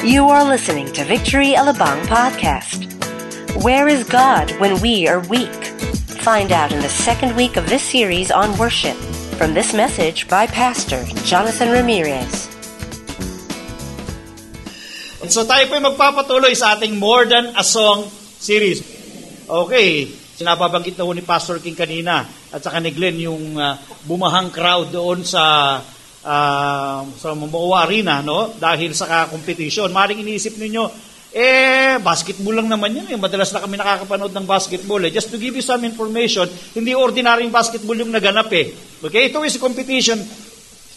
You are listening to Victory Alabang Podcast. Where is God when we are weak? Find out in the second week of this series on worship from this message by Pastor Jonathan Ramirez. So tayo po ay magpapatuloy sa ating More Than a Song series. Okay, sinababanggit na ho ni Pastor King kanina at saka ni Glenn yung uh, bumahang crowd doon sa uh, sa Momoa Arena no dahil sa competition. Maring iniisip ninyo, eh, basketball lang naman yan. Eh. Madalas na kami nakakapanood ng basketball. Eh. Just to give you some information, hindi ordinaryong basketball yung naganap eh. Okay, ito is competition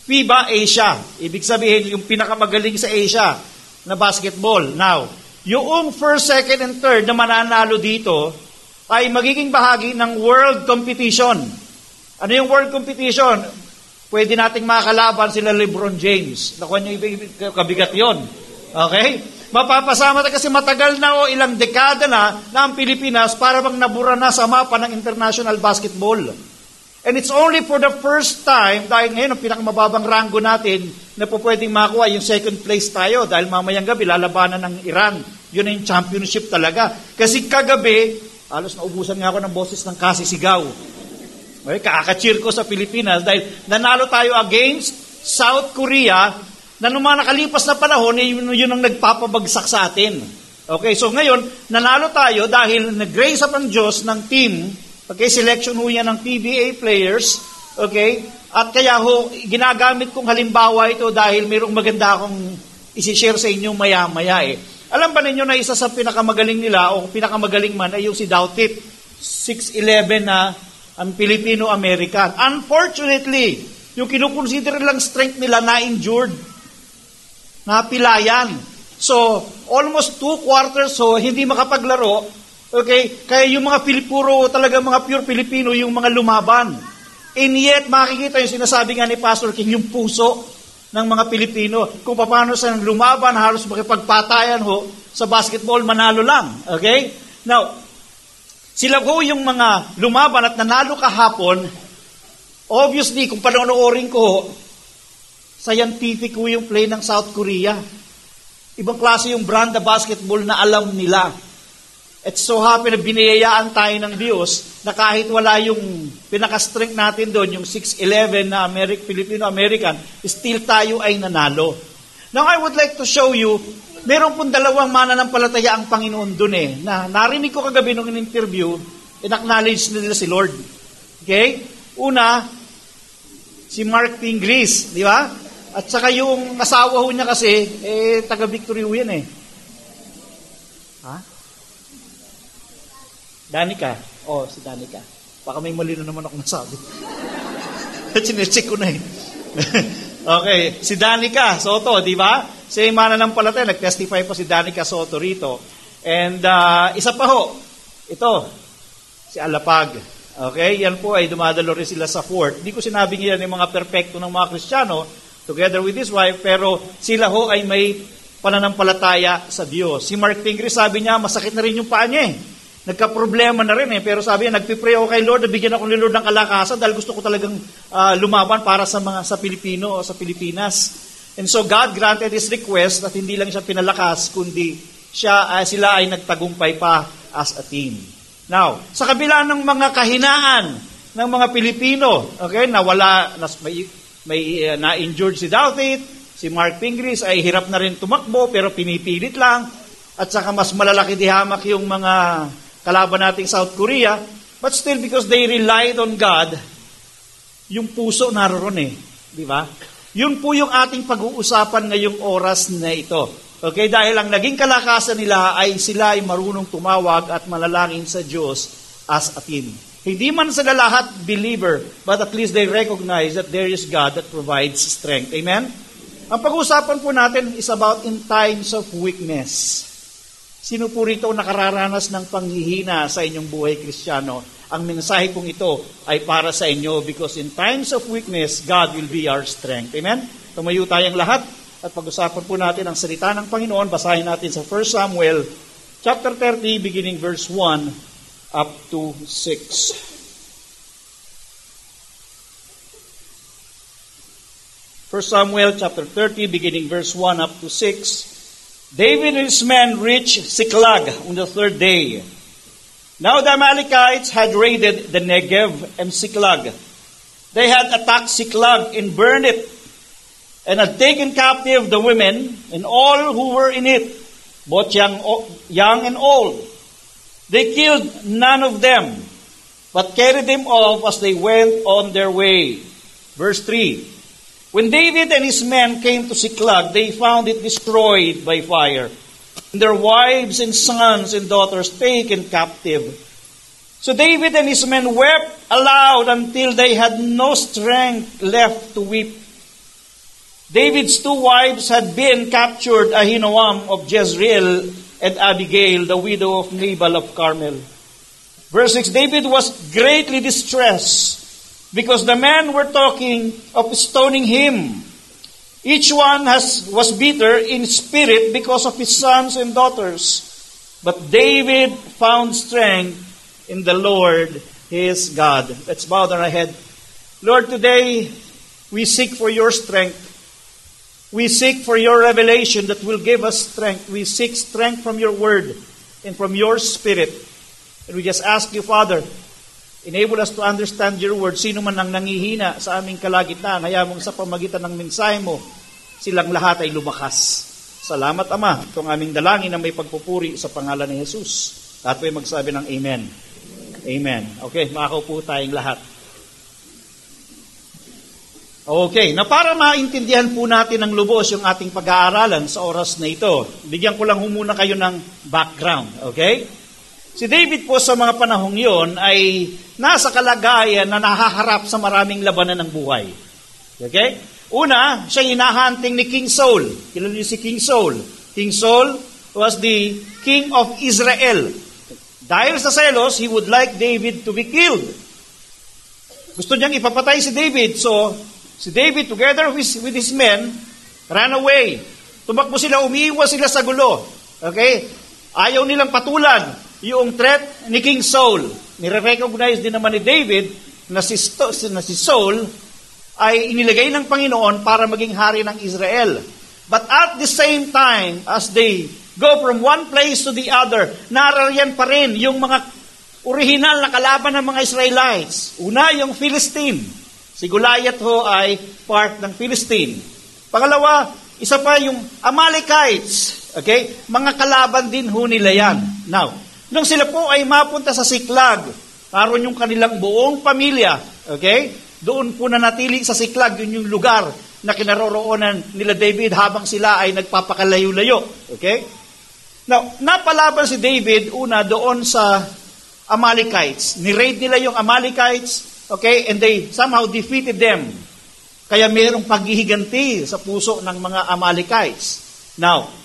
FIBA Asia. Ibig sabihin, yung pinakamagaling sa Asia na basketball. Now, yung first, second, and third na mananalo dito ay magiging bahagi ng world competition. Ano yung world competition? Pwede nating makakalaban sila LeBron James. Nakuha niyo kabigat yon. Okay? Mapapasama tayo kasi matagal na o ilang dekada na na ang Pilipinas para bang nabura na sa mapa ng international basketball. And it's only for the first time, dahil ngayon ang pinakamababang ranggo natin na po pwedeng makuha yung second place tayo dahil mamayang gabi lalabanan ng Iran. Yun yung championship talaga. Kasi kagabi, halos naubusan nga ako ng boses ng kasisigaw. Okay, kakachir ko sa Pilipinas dahil nanalo tayo against South Korea na nung mga nakalipas na panahon, eh, yun, yun ang nagpapabagsak sa atin. Okay, so ngayon, nanalo tayo dahil nag-grace up ang Diyos ng team Okay, selection ho yan ng PBA players. Okay? At kaya ho, ginagamit kong halimbawa ito dahil mayroong maganda akong isi-share sa inyo maya-maya eh. Alam ba ninyo na isa sa pinakamagaling nila o pinakamagaling man ay yung si Doutit, 6'11 na ang Filipino-American. Unfortunately, yung kinukonsider lang strength nila na injured, na pilayan. So, almost two quarters so hindi makapaglaro Okay? Kaya yung mga Pilipuro, talaga mga pure Pilipino, yung mga lumaban. And yet, makikita yung sinasabi nga ni Pastor King, yung puso ng mga Pilipino. Kung paano sa lumaban, halos makipagpatayan ho, sa basketball, manalo lang. Okay? Now, sila ho yung mga lumaban at nanalo kahapon, obviously, kung panonoorin ko, scientific ho yung play ng South Korea. Ibang klase yung brand na basketball na alam nila. At so happy na biniyayaan tayo ng Diyos na kahit wala yung pinaka-strength natin doon, yung 6'11 na American, Filipino-American, still tayo ay nanalo. Now I would like to show you, meron pong dalawang mananampalataya ang Panginoon doon eh, na narinig ko kagabi nung in-interview, in-acknowledge nila si Lord. Okay? Una, si Mark Pingris, di ba? At saka yung asawa ho niya kasi, eh, taga-Victory yan eh. Ha? Danica. Oh, si Danica. Baka may malino naman ako nasabi. Chinecheck ko na eh. okay, si Danica Soto, di ba? Si Mana ng Palatay, nag-testify po si Danica Soto rito. And uh, isa pa ho, ito, si Alapag. Okay, yan po ay dumadalo rin sila sa fort. Hindi ko sinabi yan yung mga perpekto ng mga Kristiyano, together with his wife, pero sila ho ay may pananampalataya sa Diyos. Si Mark Pingree sabi niya, masakit na rin yung paa niya eh. Nagka-problema na rin eh. Pero sabi niya, nagpipray ako kay Lord, nabigyan ako ni Lord ng kalakasan dahil gusto ko talagang uh, lumaban para sa mga sa Pilipino o sa Pilipinas. And so God granted his request at hindi lang siya pinalakas, kundi siya, uh, sila ay nagtagumpay pa as a team. Now, sa kabila ng mga kahinaan ng mga Pilipino, okay, na wala, may, may uh, na-injured si Douthit, si Mark Pingris ay hirap na rin tumakbo pero pinipilit lang, at saka mas malalaki di hamak yung mga kalaban nating South Korea, but still because they relied on God, yung puso naroon eh. Di ba? Yun po yung ating pag-uusapan ngayong oras na ito. Okay, dahil ang naging kalakasan nila ay sila ay marunong tumawag at manalangin sa Diyos as a team. Hindi man sila lahat believer, but at least they recognize that there is God that provides strength. Amen? Ang pag-uusapan po natin is about in times of weakness. Sino po rito nakararanas ng panghihina sa inyong buhay kristyano? Ang mensahe kong ito ay para sa inyo because in times of weakness, God will be our strength. Amen? Tumayo tayong lahat at pag-usapan po natin ang salita ng Panginoon. Basahin natin sa 1 Samuel chapter 30 beginning verse 1 up to 6. 1 Samuel chapter 30 beginning verse 1 up to 6 David and his men reached Siklag on the third day. Now the Amalekites had raided the Negev and Siklag. They had attacked Siklag and burned it, and had taken captive the women and all who were in it, both young, young and old. They killed none of them, but carried them off as they went on their way. Verse 3 when David and his men came to Siklag, they found it destroyed by fire, and their wives and sons and daughters taken captive. So David and his men wept aloud until they had no strength left to weep. David's two wives had been captured, Ahinoam of Jezreel and Abigail, the widow of Nabal of Carmel. Verse 6 David was greatly distressed because the men were talking of stoning him. Each one has, was bitter in spirit because of his sons and daughters. But David found strength in the Lord his God. Let's bow down our head. Lord, today we seek for your strength. We seek for your revelation that will give us strength. We seek strength from your word and from your spirit. And we just ask you, Father, Enable us to understand your word. Sino man ang nangihina sa aming kalagitan, hayaan mong sa pamagitan ng mensahe mo, silang lahat ay lumakas. Salamat, Ama. Itong aming dalangin na may pagpupuri sa pangalan ni Jesus. Lahat po magsabi ng Amen. Amen. Okay, makakaupo tayong lahat. Okay, na para maintindihan po natin ng lubos yung ating pag-aaralan sa oras na ito, bigyan ko lang muna kayo ng background. Okay? Si David po sa mga panahong yon ay nasa kalagayan na nahaharap sa maraming labanan ng buhay. Okay? Una, siya hinahunting ni King Saul. Kilala niyo si King Saul. King Saul was the king of Israel. Dahil sa selos, he would like David to be killed. Gusto niyang ipapatay si David. So, si David together with, with his men ran away. Tumakbo sila, umiiwas sila sa gulo. Okay? Ayaw nilang patulan yung threat ni King Saul. Nire-recognize din naman ni David na si, na si Saul ay inilagay ng Panginoon para maging hari ng Israel. But at the same time, as they go from one place to the other, narariyan pa rin yung mga original na kalaban ng mga Israelites. Una, yung Philistine. Si Goliath ho ay part ng Philistine. Pangalawa, isa pa yung Amalekites. Okay? Mga kalaban din ho nila yan. Now, Nung sila po ay mapunta sa Siklag, naroon yung kanilang buong pamilya, okay? Doon po na natili sa Siklag, yun yung lugar na kinaroroonan nila David habang sila ay nagpapakalayo-layo. Okay? Now, napalaban si David una doon sa Amalekites. Ni-raid nila yung Amalekites, okay? And they somehow defeated them. Kaya mayroong paghihiganti sa puso ng mga Amalekites. Now,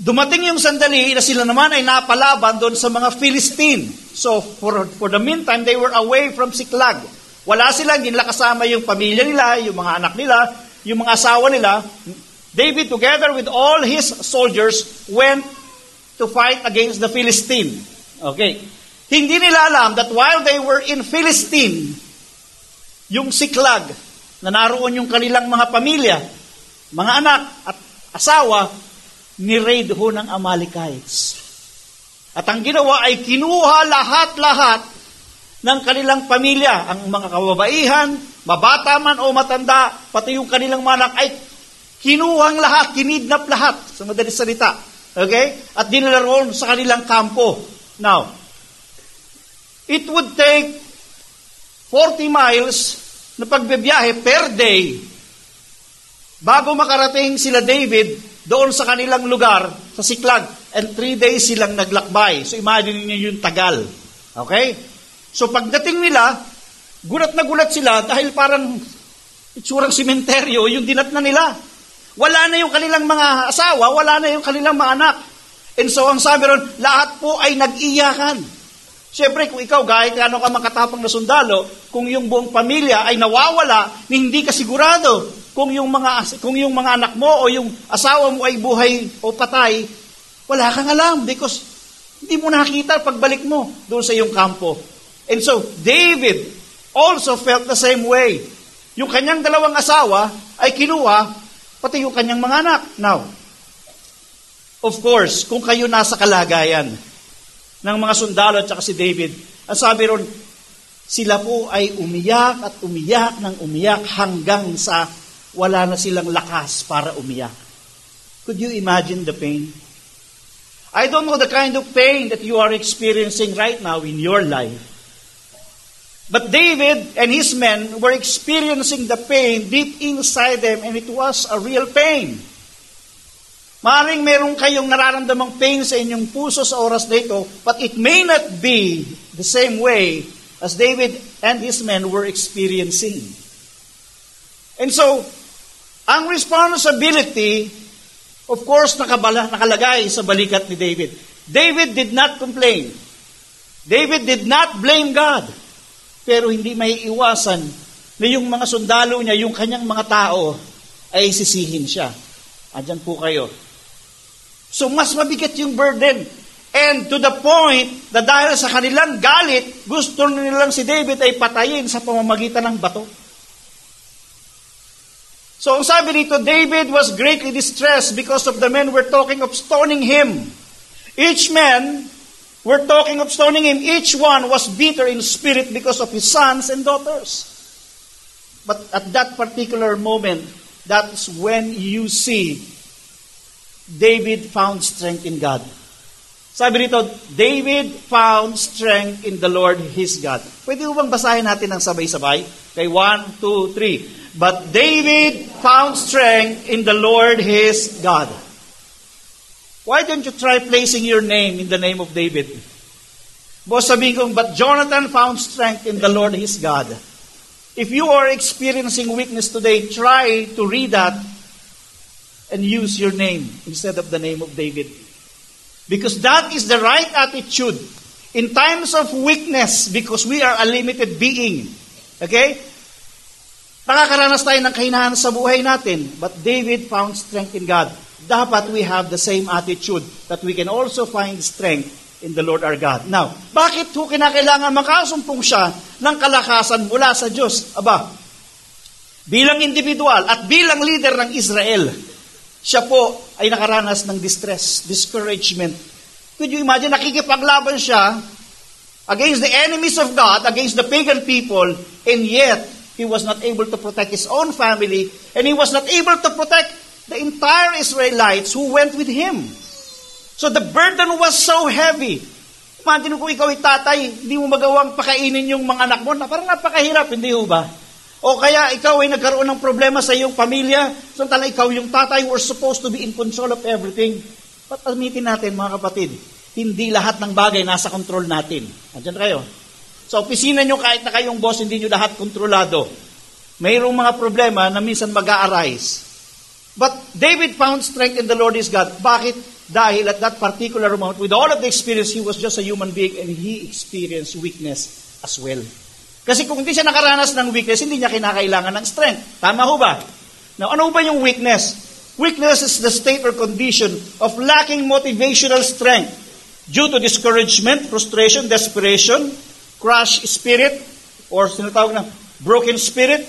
Dumating yung sandali na sila naman ay napalaban doon sa mga Philistine. So, for, for the meantime, they were away from Siklag. Wala silang ginla kasama yung pamilya nila, yung mga anak nila, yung mga asawa nila. David, together with all his soldiers, went to fight against the Philistine. Okay. Hindi nila alam that while they were in Philistine, yung Siklag, na naroon yung kanilang mga pamilya, mga anak at asawa, ni-raid ho ng Amalekites. At ang ginawa ay kinuha lahat-lahat ng kanilang pamilya, ang mga kababaihan, mabata man o matanda, pati yung kanilang manak ay kinuhang lahat, kinidnap lahat, sa madalis salita. Okay? At dinala roon sa kanilang kampo. Now, it would take 40 miles na pagbebiyahe per day bago makarating sila David doon sa kanilang lugar, sa Siklag, and three days silang naglakbay. So imagine niyo yung tagal. Okay? So pagdating nila, gulat na gulat sila dahil parang itsurang simenteryo yung dinat na nila. Wala na yung kanilang mga asawa, wala na yung kanilang mga anak. And so ang sabi ron, lahat po ay nag-iyakan. Siyempre, kung ikaw, kahit ano ka makatapang na sundalo, kung yung buong pamilya ay nawawala, hindi ka sigurado kung yung mga kung yung mga anak mo o yung asawa mo ay buhay o patay, wala kang alam because hindi mo nakita pagbalik mo doon sa iyong kampo. And so, David also felt the same way. Yung kanyang dalawang asawa ay kinuha pati yung kanyang mga anak. Now, of course, kung kayo nasa kalagayan ng mga sundalo at saka si David, ang sabi ron, sila po ay umiyak at umiyak ng umiyak hanggang sa wala na silang lakas para umiyak. Could you imagine the pain? I don't know the kind of pain that you are experiencing right now in your life. But David and his men were experiencing the pain deep inside them and it was a real pain. Maring meron kayong nararamdamang pain sa inyong puso sa oras na ito, but it may not be the same way as David and his men were experiencing. And so, ang responsibility, of course, nakabala, nakalagay sa balikat ni David. David did not complain. David did not blame God. Pero hindi may iwasan na yung mga sundalo niya, yung kanyang mga tao, ay sisihin siya. Andyan po kayo. So mas mabigat yung burden. And to the point na dahil sa kanilang galit, gusto nilang si David ay patayin sa pamamagitan ng bato. So ang sabi dito, David was greatly distressed because of the men were talking of stoning him. Each man were talking of stoning him. Each one was bitter in spirit because of his sons and daughters. But at that particular moment, that's when you see David found strength in God. Sabi rito, David found strength in the Lord his God. Pwede bang basahin natin ng sabay-sabay? Okay, one, two, three. But David found strength in the Lord his God. Why don't you try placing your name in the name of David? But Jonathan found strength in the Lord his God. If you are experiencing weakness today, try to read that and use your name instead of the name of David. Because that is the right attitude in times of weakness because we are a limited being. Okay? Nakakaranas tayo ng kahinahan sa buhay natin, but David found strength in God. Dapat we have the same attitude that we can also find strength in the Lord our God. Now, bakit ho kinakailangan makasumpong siya ng kalakasan mula sa Diyos? Aba, bilang individual at bilang leader ng Israel, siya po ay nakaranas ng distress, discouragement. Could you imagine, nakikipaglaban siya against the enemies of God, against the pagan people, and yet, he was not able to protect his own family, and he was not able to protect the entire Israelites who went with him. So the burden was so heavy. Imagine kung ikaw ay tatay, hindi mo magawang pakainin yung mga anak mo, na parang napakahirap, hindi ho ba? O kaya ikaw ay nagkaroon ng problema sa iyong pamilya, samantala ikaw yung tatay who are supposed to be in control of everything. But admitin natin mga kapatid, hindi lahat ng bagay nasa control natin. Andiyan kayo. Sa opisina nyo, kahit na kayong boss, hindi nyo lahat kontrolado. Mayroong mga problema na minsan mag-a-arise. But David found strength in the Lord his God. Bakit? Dahil at that particular moment, with all of the experience, he was just a human being and he experienced weakness as well. Kasi kung hindi siya nakaranas ng weakness, hindi niya kinakailangan ng strength. Tama ho ba? Now, ano ba yung weakness? Weakness is the state or condition of lacking motivational strength due to discouragement, frustration, desperation, crushed spirit, or sinatawag na broken spirit,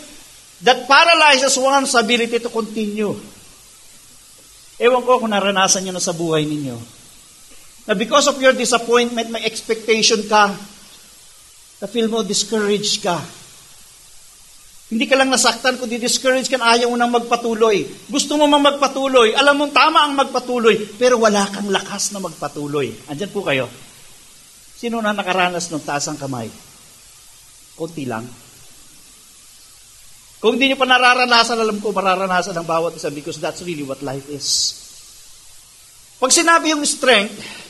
that paralyzes one's ability to continue. Ewan ko kung naranasan nyo na sa buhay ninyo. Na because of your disappointment, may expectation ka, na feel mo discouraged ka. Hindi ka lang nasaktan, kundi discouraged ka na ayaw mo nang magpatuloy. Gusto mo mang magpatuloy. Alam mo, tama ang magpatuloy, pero wala kang lakas na magpatuloy. Andyan po kayo. Sino na nakaranas ng taas kamay? Kunti lang. Kung hindi nyo pa nararanasan, alam ko mararanasan ng bawat isa because that's really what life is. Pag sinabi yung strength,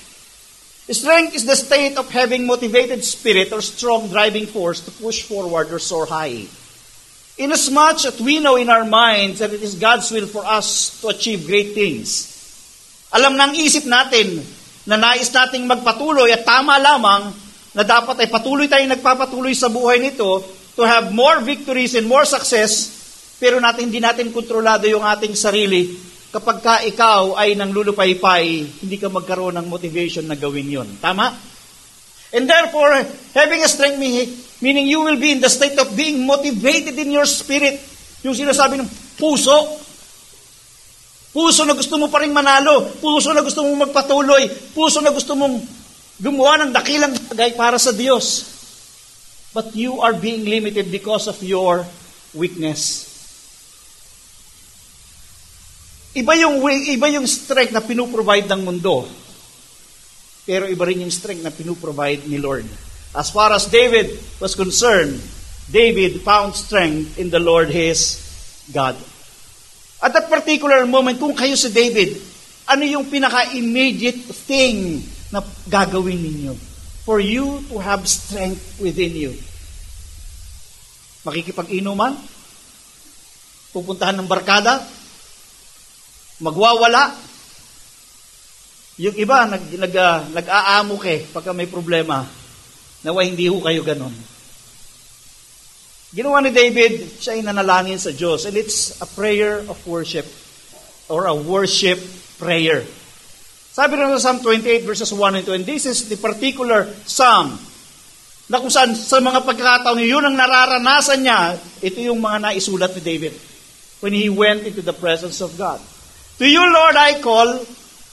Strength is the state of having motivated spirit or strong driving force to push forward or soar high. Inasmuch that we know in our minds that it is God's will for us to achieve great things. Alam ng isip natin na nais nating magpatuloy at tama lamang na dapat ay patuloy tayong nagpapatuloy sa buhay nito to have more victories and more success, pero natin hindi natin kontrolado yung ating sarili kapag ka ikaw ay nang lulupaypay, hindi ka magkaroon ng motivation na gawin yon. Tama? And therefore, having a strength meaning you will be in the state of being motivated in your spirit. Yung sinasabi ng puso. Puso na gusto mo pa rin manalo. Puso na gusto mong magpatuloy. Puso na gusto mong gumawa ng dakilang bagay para sa Diyos. But you are being limited because of your weakness. Iba yung, iba yung strength na pinuprovide ng mundo. Pero iba rin yung strength na pinuprovide ni Lord. As far as David was concerned, David found strength in the Lord his God. At that particular moment, kung kayo si David, ano yung pinaka-immediate thing na gagawin ninyo? For you to have strength within you. Makikipag-inuman? Pupuntahan ng barkada? magwawala. Yung iba, nag, nag, uh, nag-aamok eh pagka may problema. Nawa hindi ho kayo ganon. Ginawa ni David, siya ay nanalangin sa Diyos. And it's a prayer of worship or a worship prayer. Sabi rin sa Psalm 28 verses 1 and 2, and this is the particular psalm na kung saan sa mga pagkakataon yun ang nararanasan niya, ito yung mga naisulat ni David when he went into the presence of God. To you, Lord, I call.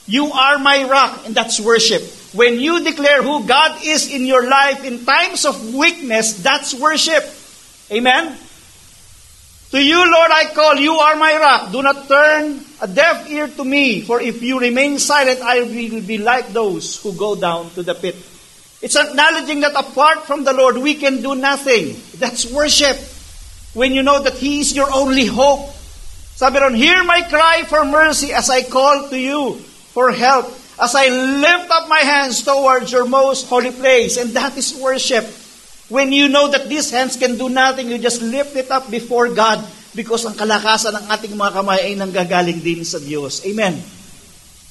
You are my rock, and that's worship. When you declare who God is in your life in times of weakness, that's worship. Amen? To you, Lord, I call. You are my rock. Do not turn a deaf ear to me, for if you remain silent, I will be like those who go down to the pit. It's acknowledging that apart from the Lord, we can do nothing. That's worship. When you know that He is your only hope, sabi ron, hear my cry for mercy as I call to you for help, as I lift up my hands towards your most holy place. And that is worship. When you know that these hands can do nothing, you just lift it up before God because ang kalakasan ng ating mga kamay ay nanggagaling din sa Diyos. Amen.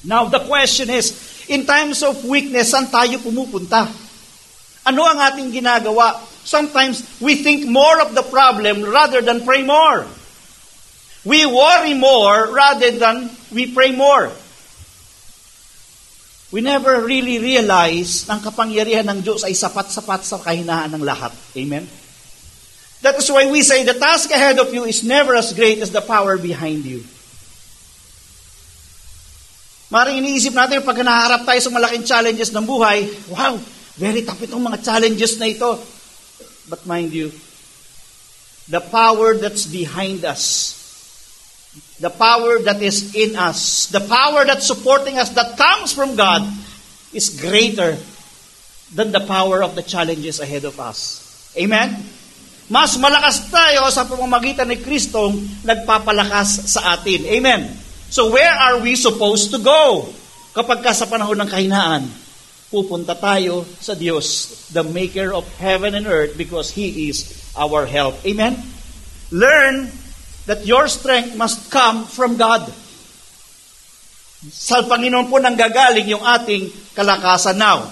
Now, the question is, in times of weakness, saan tayo pumupunta? Ano ang ating ginagawa? Sometimes we think more of the problem rather than pray more. We worry more rather than we pray more. We never really realize na ang kapangyarihan ng Diyos ay sapat-sapat sa kahinaan ng lahat. Amen? That is why we say the task ahead of you is never as great as the power behind you. Maring iniisip natin pag naharap tayo sa malaking challenges ng buhay, wow, very tough itong mga challenges na ito. But mind you, the power that's behind us the power that is in us, the power that's supporting us, that comes from God, is greater than the power of the challenges ahead of us. Amen? Mas malakas tayo sa pamamagitan ni Kristo nagpapalakas sa atin. Amen? So where are we supposed to go? Kapag ka sa panahon ng kahinaan, pupunta tayo sa Diyos, the maker of heaven and earth, because He is our help. Amen? Learn that your strength must come from God. Sa Panginoon po nang gagaling yung ating kalakasan now.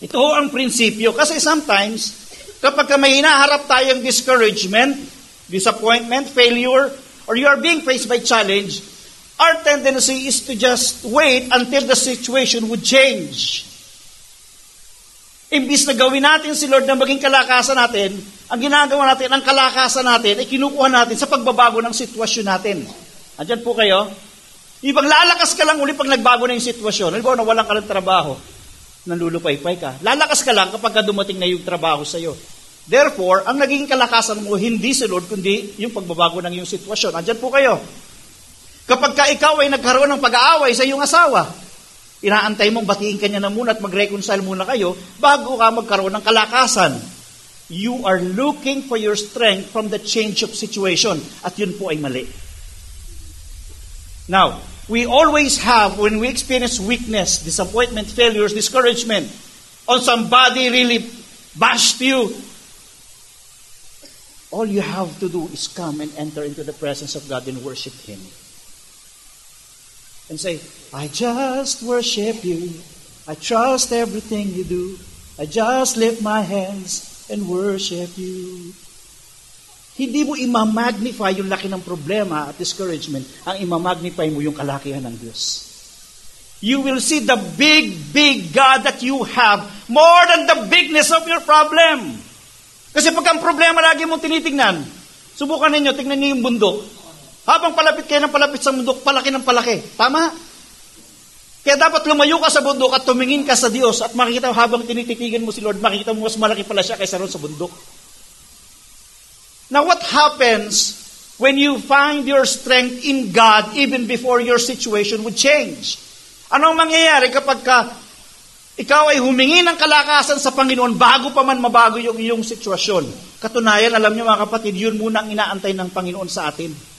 Ito ho ang prinsipyo. Kasi sometimes, kapag may hinaharap tayong discouragement, disappointment, failure, or you are being faced by challenge, our tendency is to just wait until the situation would change. Imbis na gawin natin si Lord na maging kalakasan natin, ang ginagawa natin, ang kalakasan natin, ay kinukuha natin sa pagbabago ng sitwasyon natin. Andyan po kayo? Ibang lalakas ka lang uli pag nagbago na yung sitwasyon. Halimbawa, nawalan ka ng trabaho, nanlulupay-pay ka. Lalakas ka lang kapag dumating na yung trabaho sa iyo. Therefore, ang naging kalakasan mo, hindi si Lord, kundi yung pagbabago ng iyong sitwasyon. Andyan po kayo. Kapag ka ikaw ay nagkaroon ng pag-aaway sa iyong asawa, Inaantay mong batiin kanya na muna at mag-reconcile muna kayo bago ka magkaroon ng kalakasan. You are looking for your strength from the change of situation. At yun po ay mali. Now, we always have, when we experience weakness, disappointment, failures, discouragement, or somebody really bashed you, all you have to do is come and enter into the presence of God and worship Him and say, I just worship you. I trust everything you do. I just lift my hands and worship you. Hindi mo imamagnify yung laki ng problema at discouragement. Ang imamagnify mo yung kalakihan ng Diyos. You will see the big, big God that you have more than the bigness of your problem. Kasi pag ang problema lagi mong tinitingnan, subukan ninyo, tingnan niyo yung bundok. Habang palapit kayo ng palapit sa bundok, palaki ng palaki. Tama? Kaya dapat lumayo ka sa bundok at tumingin ka sa Diyos at makikita mo habang tinititigan mo si Lord, makikita mo mas malaki pala siya kaysa ron sa bundok. Now what happens when you find your strength in God even before your situation would change? Anong mangyayari kapag ka ikaw ay humingi ng kalakasan sa Panginoon bago pa man mabago yung iyong sitwasyon? Katunayan, alam niyo mga kapatid, yun muna ang inaantay ng Panginoon sa atin.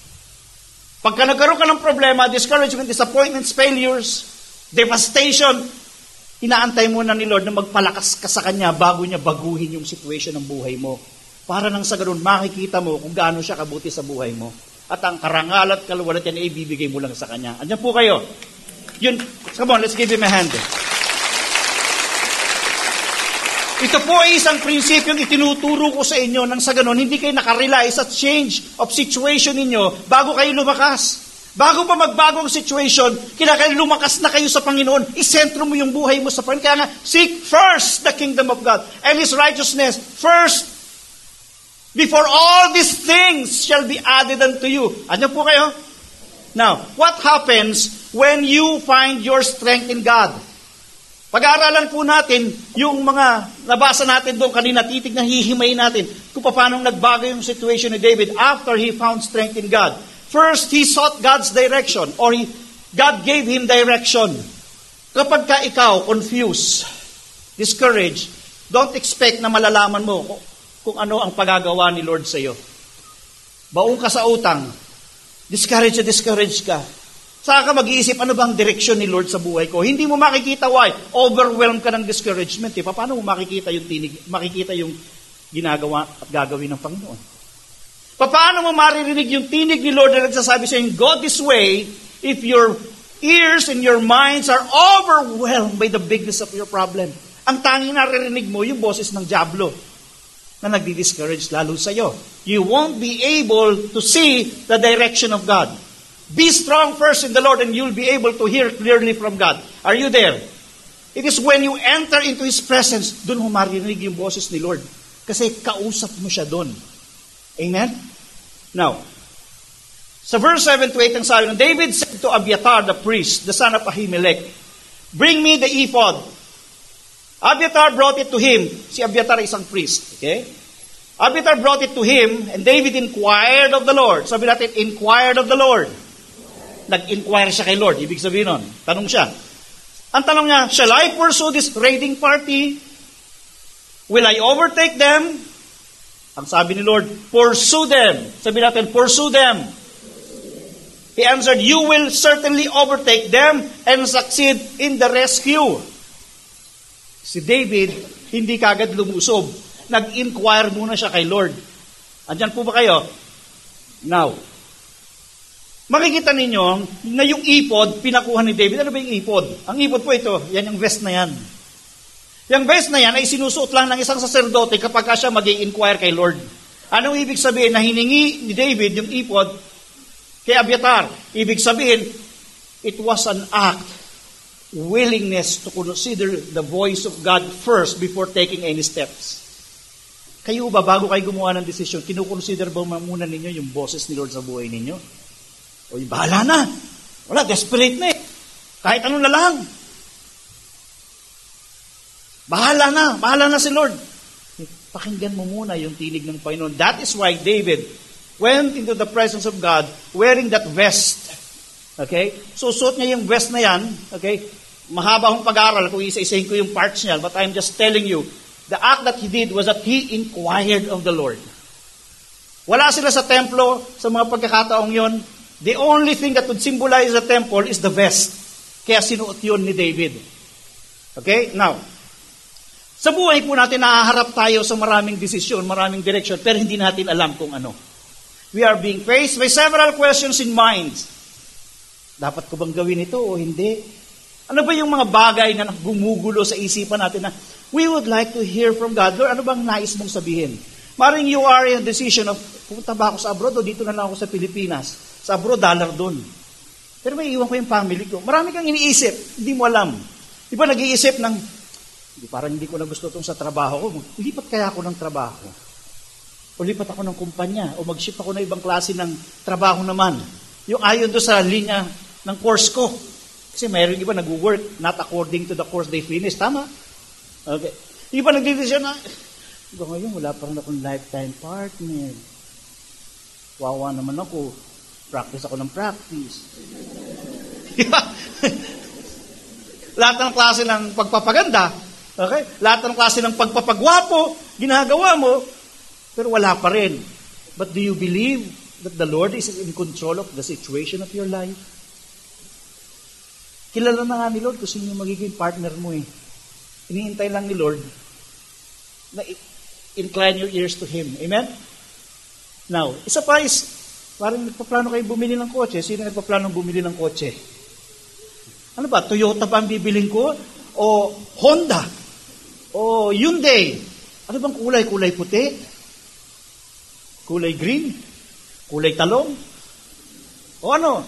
Pagka nagkaroon ka ng problema, discouragement, disappointments, failures, devastation, inaantay mo na ni Lord na magpalakas ka sa Kanya bago niya baguhin yung situation ng buhay mo. Para nang sa ganun, makikita mo kung gaano siya kabuti sa buhay mo. At ang karangal at kaluwalat yan ay ibibigay mo lang sa Kanya. Andiyan po kayo. Yun, come on, let's give him a hand. Ito po ay isang prinsipyo yung itinuturo ko sa inyo nang sa ganun, hindi kayo nakarely sa change of situation ninyo bago kayo lumakas. Bago pa magbago ang situation, kailangan lumakas na kayo sa Panginoon. Isentro mo yung buhay mo sa Panginoon. Kaya nga, seek first the kingdom of God and His righteousness. First, before all these things shall be added unto you. Ano po kayo? Now, what happens when you find your strength in God? Pag-aaralan po natin yung mga nabasa natin doon kanina, titig na hihimay natin kung paano nagbago yung situation ni David after he found strength in God. First, he sought God's direction or he, God gave him direction. Kapag ka ikaw confused, discouraged, don't expect na malalaman mo kung, kung ano ang pagagawa ni Lord sa iyo. Baong ka sa utang, discouraged na discouraged ka. Saka ka mag-iisip, ano bang direksyon ni Lord sa buhay ko? Hindi mo makikita why. Overwhelmed ka ng discouragement. Eh. Paano mo makikita yung tinig, makikita yung ginagawa at gagawin ng Panginoon? Paano mo maririnig yung tinig ni Lord na nagsasabi sa inyo, go this way, if your ears and your minds are overwhelmed by the bigness of your problem. Ang tanging naririnig mo, yung boses ng Diablo na nagdi-discourage lalo sa iyo. You won't be able to see the direction of God. Be strong first in the Lord and you'll be able to hear clearly from God. Are you there? It is when you enter into His presence, doon mo maririnig yung boses ni Lord. Kasi kausap mo siya doon. Amen? Now, sa verse 7 to 8 ang sabi ng David said to Abiathar the priest, the son of Ahimelech, Bring me the ephod. Abiathar brought it to him. Si Abiathar isang priest. Okay? Abiathar brought it to him, and David inquired of the Lord. Sabi natin, inquired of the Lord. Nag-inquire siya kay Lord. Ibig sabihin nun, tanong siya. Ang tanong niya, Shall I pursue this raiding party? Will I overtake them? Ang sabi ni Lord, pursue them. Sabi natin, pursue them. He answered, you will certainly overtake them and succeed in the rescue. Si David, hindi kagad lumusob. Nag-inquire muna siya kay Lord. Andyan po ba kayo? Now, makikita ninyo na yung ipod, pinakuha ni David. Ano ba yung ipod? Ang ipod po ito, yan yung vest na yan. Yung vest na yan ay sinusuot lang ng isang saserdote kapag siya mag inquire kay Lord. Anong ibig sabihin na hiningi ni David yung ipod kay Abiatar? Ibig sabihin, it was an act, willingness to consider the voice of God first before taking any steps. Kayo ba, bago kayo gumawa ng desisyon, kinukonsider ba muna ninyo yung boses ni Lord sa buhay ninyo? O bahala na. Wala, desperate na eh. Kahit ano na lang. Bahala na, bahala na si Lord. Pakinggan mo muna yung tinig ng Panginoon. That is why David went into the presence of God wearing that vest. Okay? So, suot niya yung vest na yan. Okay? Mahaba akong pag-aaral kung isa-isahin ko yung parts niya. But I'm just telling you, the act that he did was that he inquired of the Lord. Wala sila sa templo sa mga pagkakataong yon. The only thing that would symbolize the temple is the vest. Kaya sinuot yun ni David. Okay? Now, sa buhay po natin, nahaharap tayo sa maraming desisyon, maraming direction, pero hindi natin alam kung ano. We are being faced by several questions in mind. Dapat ko bang gawin ito o hindi? Ano ba yung mga bagay na gumugulo sa isipan natin na we would like to hear from God? Lord, ano bang nais mong sabihin? Maring you are in a decision of, pumunta ba ako sa abroad o dito na lang ako sa Pilipinas? Sa abroad, dollar doon. Pero may iwan ko yung family ko. Marami kang iniisip, hindi mo alam. Di ba nag-iisip ng, hindi, parang hindi ko na gusto itong sa trabaho ko. Lipat kaya ako ng trabaho. O lipat ako ng kumpanya, o mag-ship ako ng ibang klase ng trabaho naman. Yung ayon do sa linya ng course ko. Kasi mayroon iba nag-work not according to the course they finish. Tama? Okay. Iba nagdidesisyon na, Ito ngayon, wala pa rin akong lifetime partner. Wawa naman ako. Practice ako ng practice. Lahat ng klase ng pagpapaganda, okay? Lahat ng klase ng pagpapagwapo, ginagawa mo, pero wala pa rin. But do you believe that the Lord is in control of the situation of your life? Kilala na nga ni Lord kung sino yung magiging partner mo eh. Iniintay lang ni Lord na incline your ears to Him. Amen? Now, isa pa is, parang nagpaplano kayo bumili ng kotse. Sino nagpaplano bumili ng kotse? Ano ba, Toyota ba ang bibiling ko? O Honda? O Hyundai? Ano bang kulay? Kulay puti? Kulay green? Kulay talong? O ano?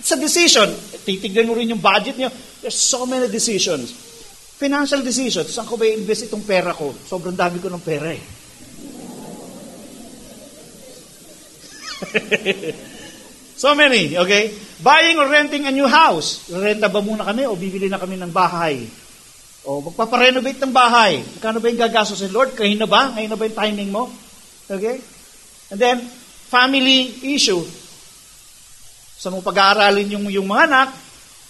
It's a decision. Titignan mo rin yung budget niyo. There's so many decisions. Financial decisions. Saan ko ba i-invest itong pera ko? Sobrang dami ko ng pera eh. so many, okay? Buying or renting a new house. Renta ba muna kami o bibili na kami ng bahay? O magpaparenovate ng bahay. Kano ba yung gagastos Lord? Kahin na ba? Ngayon na ba yung timing mo? Okay? And then, family issue. Sa mo pag-aaralin yung, yung mga anak,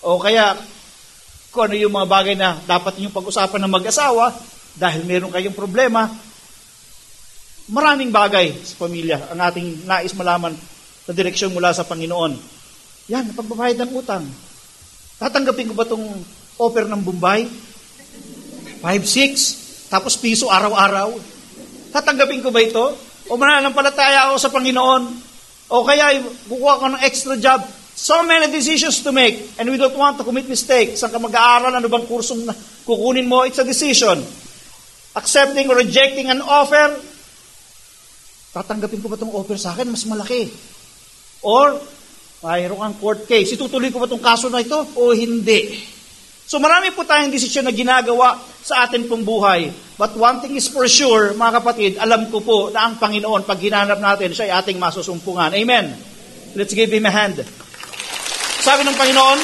o kaya kung ano yung mga bagay na dapat ninyong pag-usapan ng mag-asawa, dahil meron kayong problema, maraming bagay sa pamilya ang ating nais malaman sa direksyon mula sa Panginoon. Yan, pagbabayad ng utang. Tatanggapin ko ba itong offer ng Bombay? 5-6, tapos piso araw-araw. Tatanggapin ko ba ito? O mananampalataya ako sa Panginoon? O kaya kukuha ko ng extra job? So many decisions to make and we don't want to commit mistakes. Saan ka mag-aaral? Ano bang kursong kukunin mo? It's a decision. Accepting or rejecting an offer, tatanggapin ko ba itong offer sa akin? Mas malaki. Or, mayroon kang court case. Itutuloy ko ba itong kaso na ito o hindi? So marami po tayong desisyon na ginagawa sa atin pong buhay. But one thing is for sure, mga kapatid, alam ko po na ang Panginoon, pag hinanap natin, siya ay ating masusumpungan. Amen. Let's give Him a hand. Sabi ng Panginoon,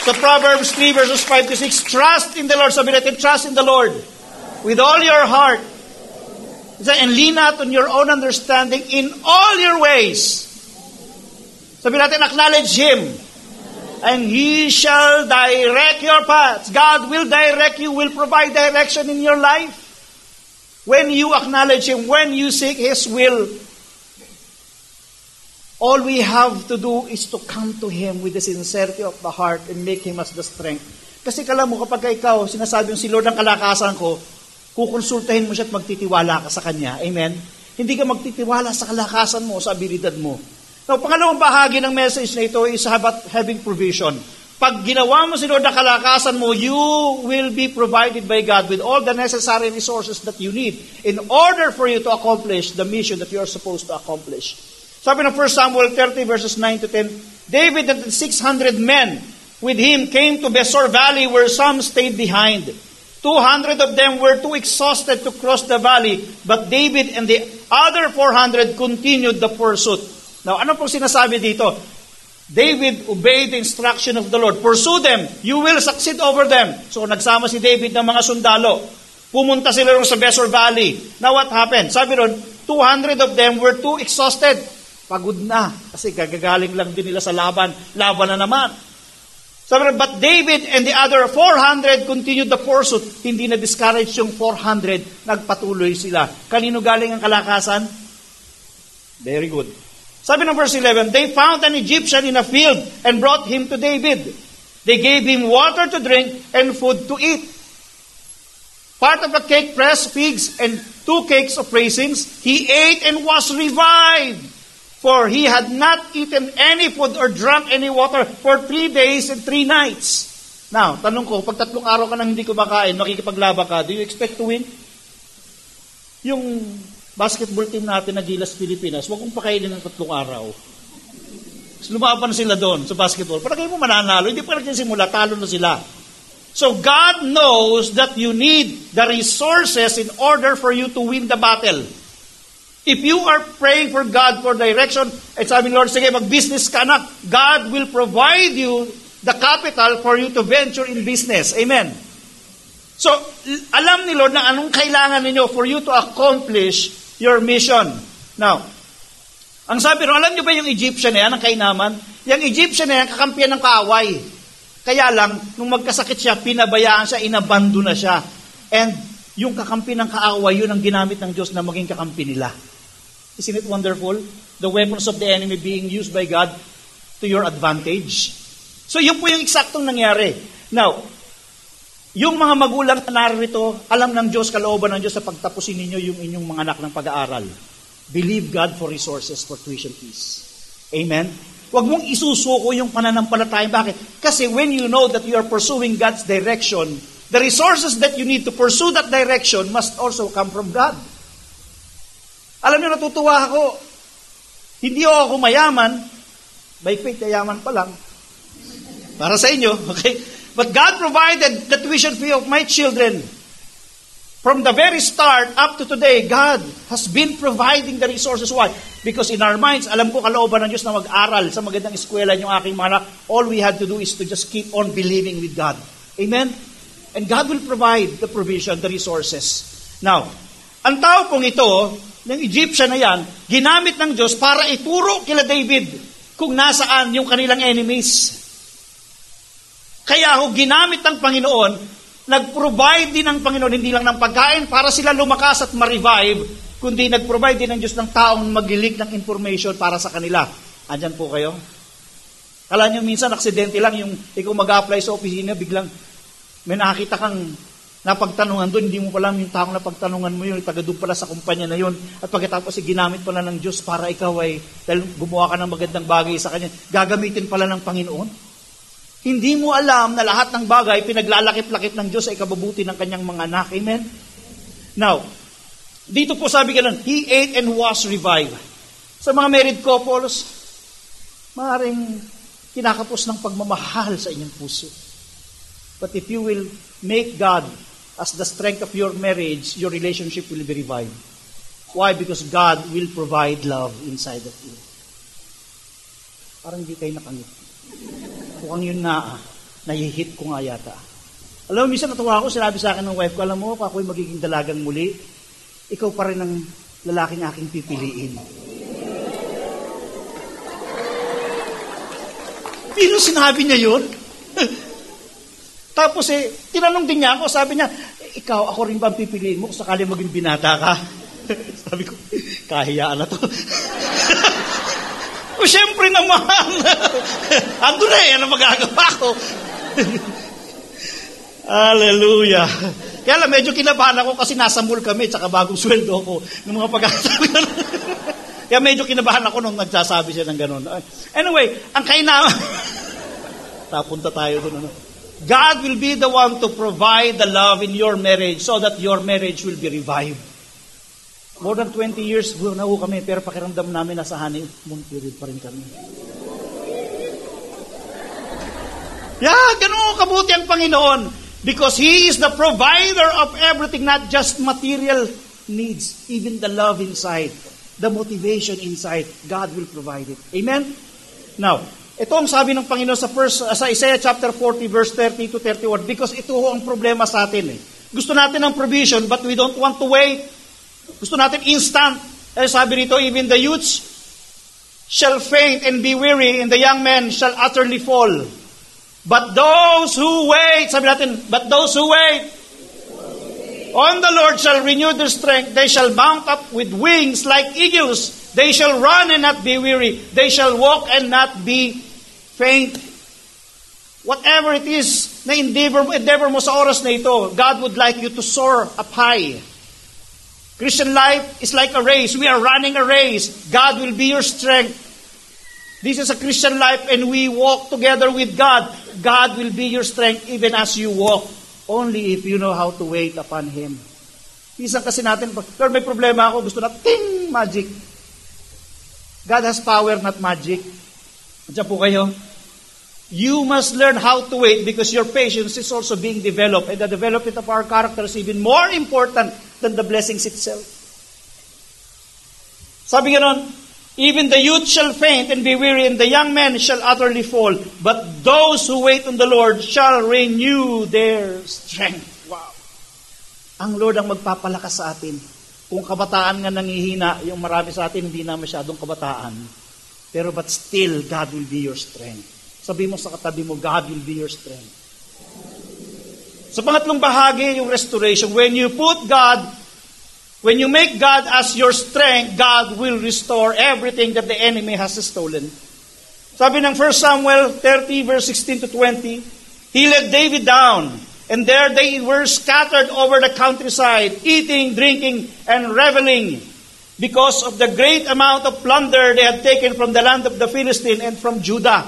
sa Proverbs 3 verses 5 to 6, Trust in the Lord. Sabi natin, trust in the Lord. With all your heart. And lean not on your own understanding in all your ways. Sabi natin, acknowledge Him and He shall direct your paths. God will direct you, will provide direction in your life. When you acknowledge Him, when you seek His will, all we have to do is to come to Him with the sincerity of the heart and make Him as the strength. Kasi kala mo, kapag ikaw, sinasabi yung si Lord ang kalakasan ko, kukonsultahin mo siya at magtitiwala ka sa Kanya. Amen? Hindi ka magtitiwala sa kalakasan mo, sa abilidad mo. Now, pangalawang bahagi ng message na ito is about having provision. Pag ginawa mo si Lord na kalakasan mo, you will be provided by God with all the necessary resources that you need in order for you to accomplish the mission that you are supposed to accomplish. Sabi ng 1 Samuel 30 verses 9 to 10, David and 600 men with him came to Besor Valley where some stayed behind. 200 of them were too exhausted to cross the valley, but David and the other 400 continued the pursuit. Now, ano pong sinasabi dito? David obeyed the instruction of the Lord. Pursue them. You will succeed over them. So, nagsama si David ng mga sundalo. Pumunta sila rin sa Besor Valley. Now, what happened? Sabi ron, 200 of them were too exhausted. Pagod na. Kasi gagagaling lang din nila sa laban. Laban na naman. Sabi but David and the other 400 continued the pursuit. Hindi na discourage yung 400. Nagpatuloy sila. Kanino galing ang kalakasan? Very good. Sabi ng verse 11, they found an Egyptian in a field and brought him to David. They gave him water to drink and food to eat. Part of a cake pressed figs and two cakes of raisins. He ate and was revived. For he had not eaten any food or drunk any water for three days and three nights. Now, tanong ko, pag tatlong araw ka nang hindi kumakain, makikipaglaba ka, do you expect to win? Yung basketball team natin na Gilas Pilipinas, huwag kong pakainin ng tatlong araw. Lumaban sila doon sa basketball. Para kayo mo mananalo, hindi pa nagsisimula, talo na sila. So God knows that you need the resources in order for you to win the battle. If you are praying for God for direction, at sabi ni Lord, sige, mag-business ka anak. God will provide you the capital for you to venture in business. Amen. So, alam ni Lord na anong kailangan ninyo for you to accomplish your mission. Now, ang sabi ro, alam niyo ba yung Egyptian na yan, ang kainaman? Yung Egyptian na yan, kakampiyan ng kaaway. Kaya lang, nung magkasakit siya, pinabayaan siya, inabando na siya. And yung kakampi ng kaaway, yun ang ginamit ng Diyos na maging kakampi nila. Isn't it wonderful? The weapons of the enemy being used by God to your advantage. So yun po yung eksaktong nangyari. Now, yung mga magulang na narito, alam ng Diyos, kalooban ng Diyos sa pagtapusin ninyo yung inyong mga anak ng pag-aaral. Believe God for resources for tuition fees. Amen? Huwag mong isusuko yung pananampalataya. Bakit? Kasi when you know that you are pursuing God's direction, the resources that you need to pursue that direction must also come from God. Alam niyo, natutuwa ako. Hindi ako mayaman. By faith, yayaman pa lang. Para sa inyo, okay? But God provided the tuition fee of my children. From the very start up to today, God has been providing the resources. Why? Because in our minds, alam ko kalooban ng Diyos na mag-aral sa magandang eskwela yung aking mga anak. All we had to do is to just keep on believing with God. Amen? And God will provide the provision, the resources. Now, ang tao pong ito, ng Egyptian na yan, ginamit ng Diyos para ituro kila David kung nasaan yung kanilang enemies. Kaya ho, ginamit ng Panginoon, nag-provide din ng Panginoon, hindi lang ng pagkain para sila lumakas at ma-revive, kundi nag-provide din ng Diyos ng taong mag-leak ng information para sa kanila. Andyan po kayo? Kala nyo minsan, aksidente lang yung ikaw mag-apply sa opisina, biglang may nakakita kang napagtanungan doon, hindi mo pala yung taong napagtanungan mo yun, taga doon pala sa kumpanya na yun, at pagkatapos ay ginamit pala ng Diyos para ikaw ay, dahil gumawa ka ng magandang bagay sa Kanya, gagamitin pala ng Panginoon. Hindi mo alam na lahat ng bagay pinaglalakip-lakip ng Diyos ay kababuti ng kanyang mga anak. Amen? Now, dito po sabi ganun, He ate and was revived. Sa mga married couples, maaaring kinakapos ng pagmamahal sa inyong puso. But if you will make God as the strength of your marriage, your relationship will be revived. Why? Because God will provide love inside of you. Parang hindi kayo nakangit. Mukhang yun na, ah, nahihit ko nga yata. Alam mo, minsan natuwa ako, sinabi sa akin ng wife ko, alam mo, ako ako'y magiging dalagang muli, ikaw pa rin ang lalaking aking pipiliin. Pero sinabi niya yun? Tapos eh, tinanong din niya ako, sabi niya, ikaw, ako rin ba ang pipiliin mo kung sakali maging binata ka? sabi ko, kahiyaan na to. o syempre naman, ando na eh, ano magagawa ko? Hallelujah. Kaya lang, medyo kinabahan ako kasi nasa mall kami, tsaka bagong sweldo ko ng mga pag-aasabi. Kaya medyo kinabahan ako nung nagsasabi siya ng ganun. Anyway, ang kainaman, tapunta tayo doon. Ano? God will be the one to provide the love in your marriage so that your marriage will be revived. More than 20 years na ho kami, pero pakiramdam namin nasa honeymoon period pa rin kami. Yeah, ganun kabuti ang Panginoon. Because He is the provider of everything, not just material needs, even the love inside, the motivation inside. God will provide it. Amen? Now, ito ang sabi ng Panginoon sa, first, sa Isaiah chapter 40 verse 30 to 31 because ito ang problema sa atin. Eh. Gusto natin ng provision but we don't want to wait. Gusto natin instant. Eh, sabi rito, even the youths shall faint and be weary and the young men shall utterly fall. But those who wait, sabi natin, but those who wait on the Lord shall renew their strength. They shall mount up with wings like eagles. They shall run and not be weary. They shall walk and not be faint. Whatever it is na endeavor, endeavor mo sa oras na ito, God would like you to soar up high. Christian life is like a race. We are running a race. God will be your strength. This is a Christian life and we walk together with God. God will be your strength even as you walk. Only if you know how to wait upon Him. Minsan kasi natin, Lord, may problema ako, gusto na, ting, magic. God has power, not magic. Diyan po kayo. You must learn how to wait because your patience is also being developed and the development of our character is even more important than the blessings itself. Sabi ganon, Even the youth shall faint and be weary, and the young men shall utterly fall. But those who wait on the Lord shall renew their strength. Wow. Ang Lord ang magpapalakas sa atin. Kung kabataan nga nangihina, yung marami sa atin hindi na masyadong kabataan. Pero but still, God will be your strength. Sabi mo sa katabi mo, God will be your strength. Sa pangatlong bahagi, yung restoration. When you put God When you make God as your strength, God will restore everything that the enemy has stolen. Sabi ng 1 Samuel 30 verse 16 to 20, He led David down, and there they were scattered over the countryside, eating, drinking, and reveling, because of the great amount of plunder they had taken from the land of the Philistine and from Judah.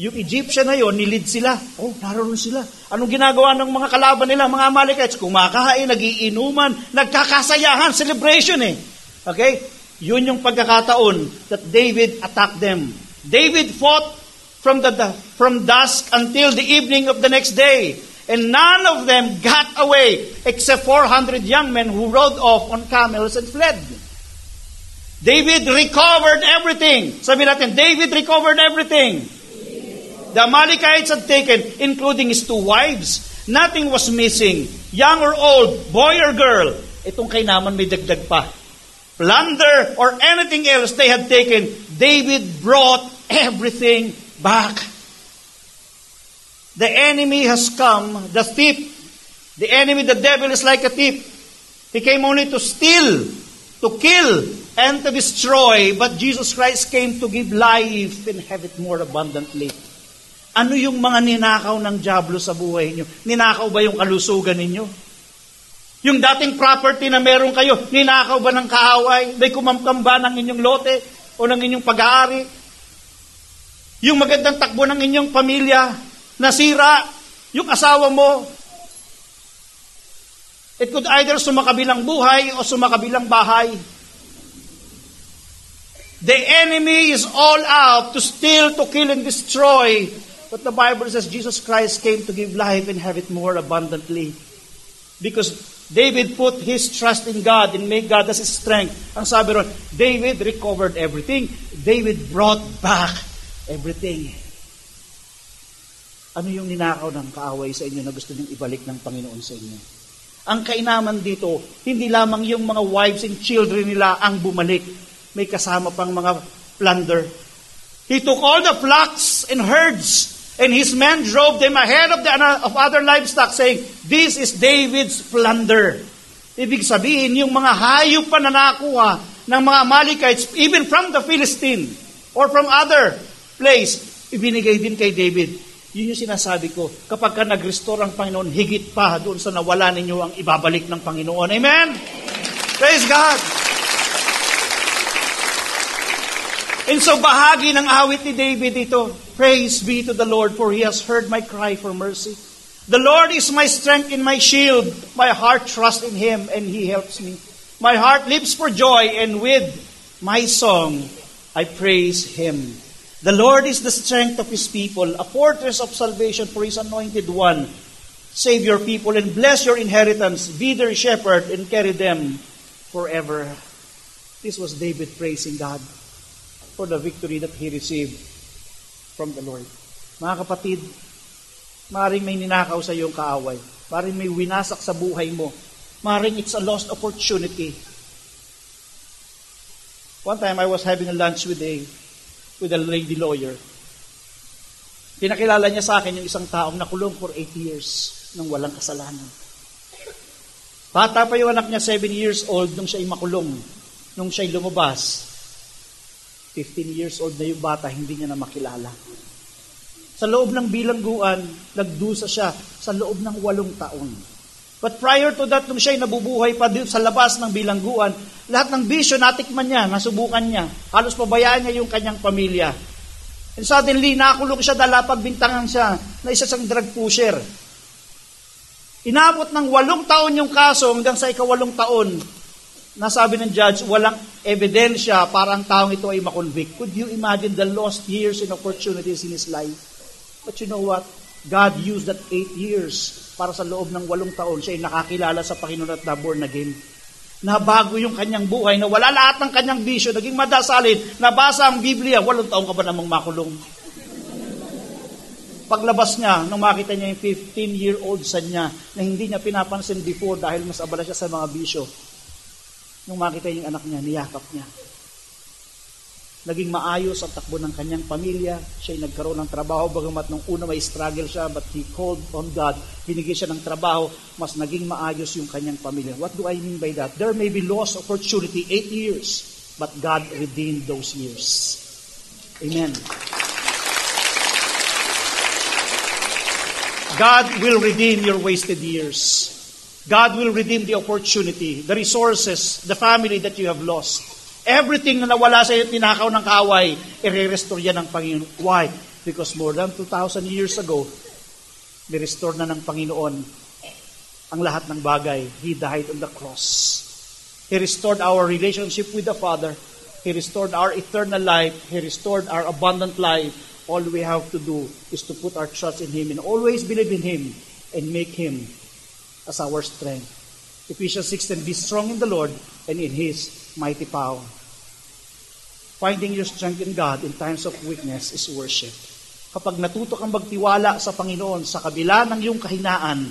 Yung Egyptian na yon, nilid sila. Oh, naroon sila. Anong ginagawa ng mga kalaban nila, mga Amalekites? Kumakain, nagiinuman, nagkakasayahan, celebration eh. Okay? Yun yung pagkakataon that David attacked them. David fought from the from dusk until the evening of the next day. And none of them got away except 400 young men who rode off on camels and fled. David recovered everything. Sabi natin, David recovered everything. The Amalekites had taken, including his two wives. Nothing was missing. Young or old, boy or girl. Itong kay naman may dagdag pa. Plunder or anything else they had taken, David brought everything back. The enemy has come, the thief. The enemy, the devil is like a thief. He came only to steal, to kill, and to destroy. But Jesus Christ came to give life and have it more abundantly. Ano yung mga ninakaw ng Diablo sa buhay niyo? Ninakaw ba yung kalusugan ninyo? Yung dating property na meron kayo, ninakaw ba ng kaaway? May kumamkam ba ng inyong lote o ng inyong pag-aari? Yung magandang takbo ng inyong pamilya, nasira, yung asawa mo, it could either sumakabilang buhay o sumakabilang bahay. The enemy is all out to steal, to kill, and destroy But the Bible says Jesus Christ came to give life and have it more abundantly. Because David put his trust in God and made God as his strength. Ang sabi ron, David recovered everything. David brought back everything. Ano yung ninakaw ng kaaway sa inyo na gusto niyong ibalik ng Panginoon sa inyo? Ang kainaman dito, hindi lamang yung mga wives and children nila ang bumalik. May kasama pang mga plunder. He took all the flocks and herds And his men drove them ahead of, the, of other livestock, saying, This is David's plunder. Ibig sabihin, yung mga hayop pa na nakuha ng mga Amalekites, even from the Philistine or from other place, ibinigay din kay David. Yun yung sinasabi ko, kapag ka nag-restore ang Panginoon, higit pa doon sa nawala ninyo ang ibabalik ng Panginoon. Amen? Praise God! And so bahagi ng awit ni David ito, Praise be to the Lord for He has heard my cry for mercy. The Lord is my strength and my shield. My heart trusts in Him and He helps me. My heart leaps for joy and with my song I praise Him. The Lord is the strength of His people, a fortress of salvation for His anointed one. Save your people and bless your inheritance. Be their shepherd and carry them forever. This was David praising God for the victory that he received from the Lord. Mga kapatid, maring may ninakaw sa iyong kaaway. Maring may winasak sa buhay mo. Maring it's a lost opportunity. One time I was having a lunch with a with a lady lawyer. Pinakilala niya sa akin yung isang taong nakulong for 8 years nang walang kasalanan. Bata pa yung anak niya, 7 years old, nung siya'y makulong. Nung siya'y lumabas, 15 years old na yung bata, hindi niya na makilala. Sa loob ng bilangguan, nagdusa siya sa loob ng walong taon. But prior to that, nung siya'y nabubuhay pa sa labas ng bilangguan, lahat ng bisyo natikman niya, nasubukan niya. Halos pabayaan niya yung kanyang pamilya. And suddenly, nakulong siya dahil pagbintangan siya na isa siyang drug pusher. Inabot ng walong taon yung kaso hanggang sa ikawalong taon, nasabi ng judge, walang ebidensya para ang taong ito ay makonvict. Could you imagine the lost years and opportunities in his life? But you know what? God used that eight years para sa loob ng walong taon siya ay nakakilala sa Panginoon at na born again. Nabago yung kanyang buhay, na wala lahat ng kanyang bisyo, naging madasalin, nabasa ang Biblia, walong taong ka ba namang makulong? Paglabas niya, nung makita niya yung 15-year-old son niya, na hindi niya pinapansin before dahil mas abala siya sa mga bisyo, nung makita yung anak niya, niyakap niya. Naging maayos ang takbo ng kanyang pamilya. Siya'y nagkaroon ng trabaho, bagamat nung una may struggle siya, but he called on God. Binigyan siya ng trabaho, mas naging maayos yung kanyang pamilya. What do I mean by that? There may be lost opportunity, eight years, but God redeemed those years. Amen. God will redeem your wasted years. God will redeem the opportunity, the resources, the family that you have lost. Everything na nawala sa iyo, tinakaw ng kaaway, i-restore yan ng Panginoon. Why? Because more than 2,000 years ago, ni-restore na ng Panginoon ang lahat ng bagay. He died on the cross. He restored our relationship with the Father. He restored our eternal life. He restored our abundant life all we have to do is to put our trust in Him and always believe in Him and make Him as our strength. Ephesians 6 be strong in the Lord and in His mighty power. Finding your strength in God in times of weakness is worship. Kapag natuto kang magtiwala sa Panginoon sa kabila ng iyong kahinaan,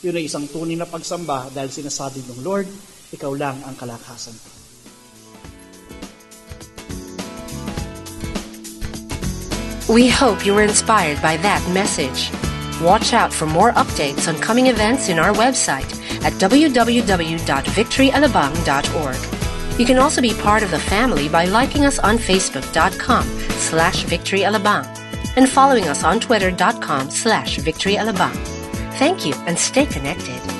yun ay isang tunay na pagsamba dahil sinasabi ng Lord, ikaw lang ang kalakasan ko. We hope you were inspired by that message. Watch out for more updates on coming events in our website at www.victoryalabang.org. You can also be part of the family by liking us on facebook.com slash victoryalabang and following us on twitter.com slash victoryalabang. Thank you and stay connected.